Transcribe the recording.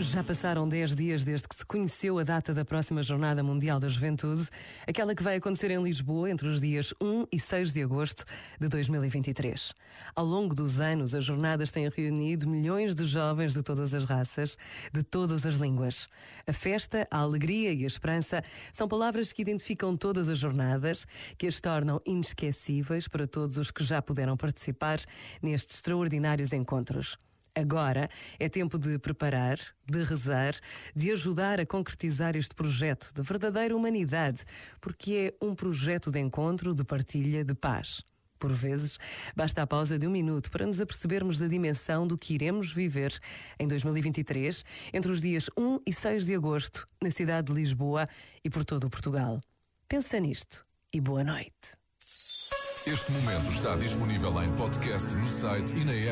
Já passaram 10 dias desde que se conheceu a data da próxima Jornada Mundial da Juventude, aquela que vai acontecer em Lisboa entre os dias 1 e 6 de agosto de 2023. Ao longo dos anos, as jornadas têm reunido milhões de jovens de todas as raças, de todas as línguas. A festa, a alegria e a esperança são palavras que identificam todas as jornadas, que as tornam inesquecíveis para todos os que já puderam participar nestes extraordinários encontros. Agora é tempo de preparar, de rezar, de ajudar a concretizar este projeto de verdadeira humanidade, porque é um projeto de encontro, de partilha, de paz. Por vezes, basta a pausa de um minuto para nos apercebermos da dimensão do que iremos viver em 2023, entre os dias 1 e 6 de agosto, na cidade de Lisboa e por todo o Portugal. Pensa nisto e boa noite. Este momento está disponível em podcast no site e na app.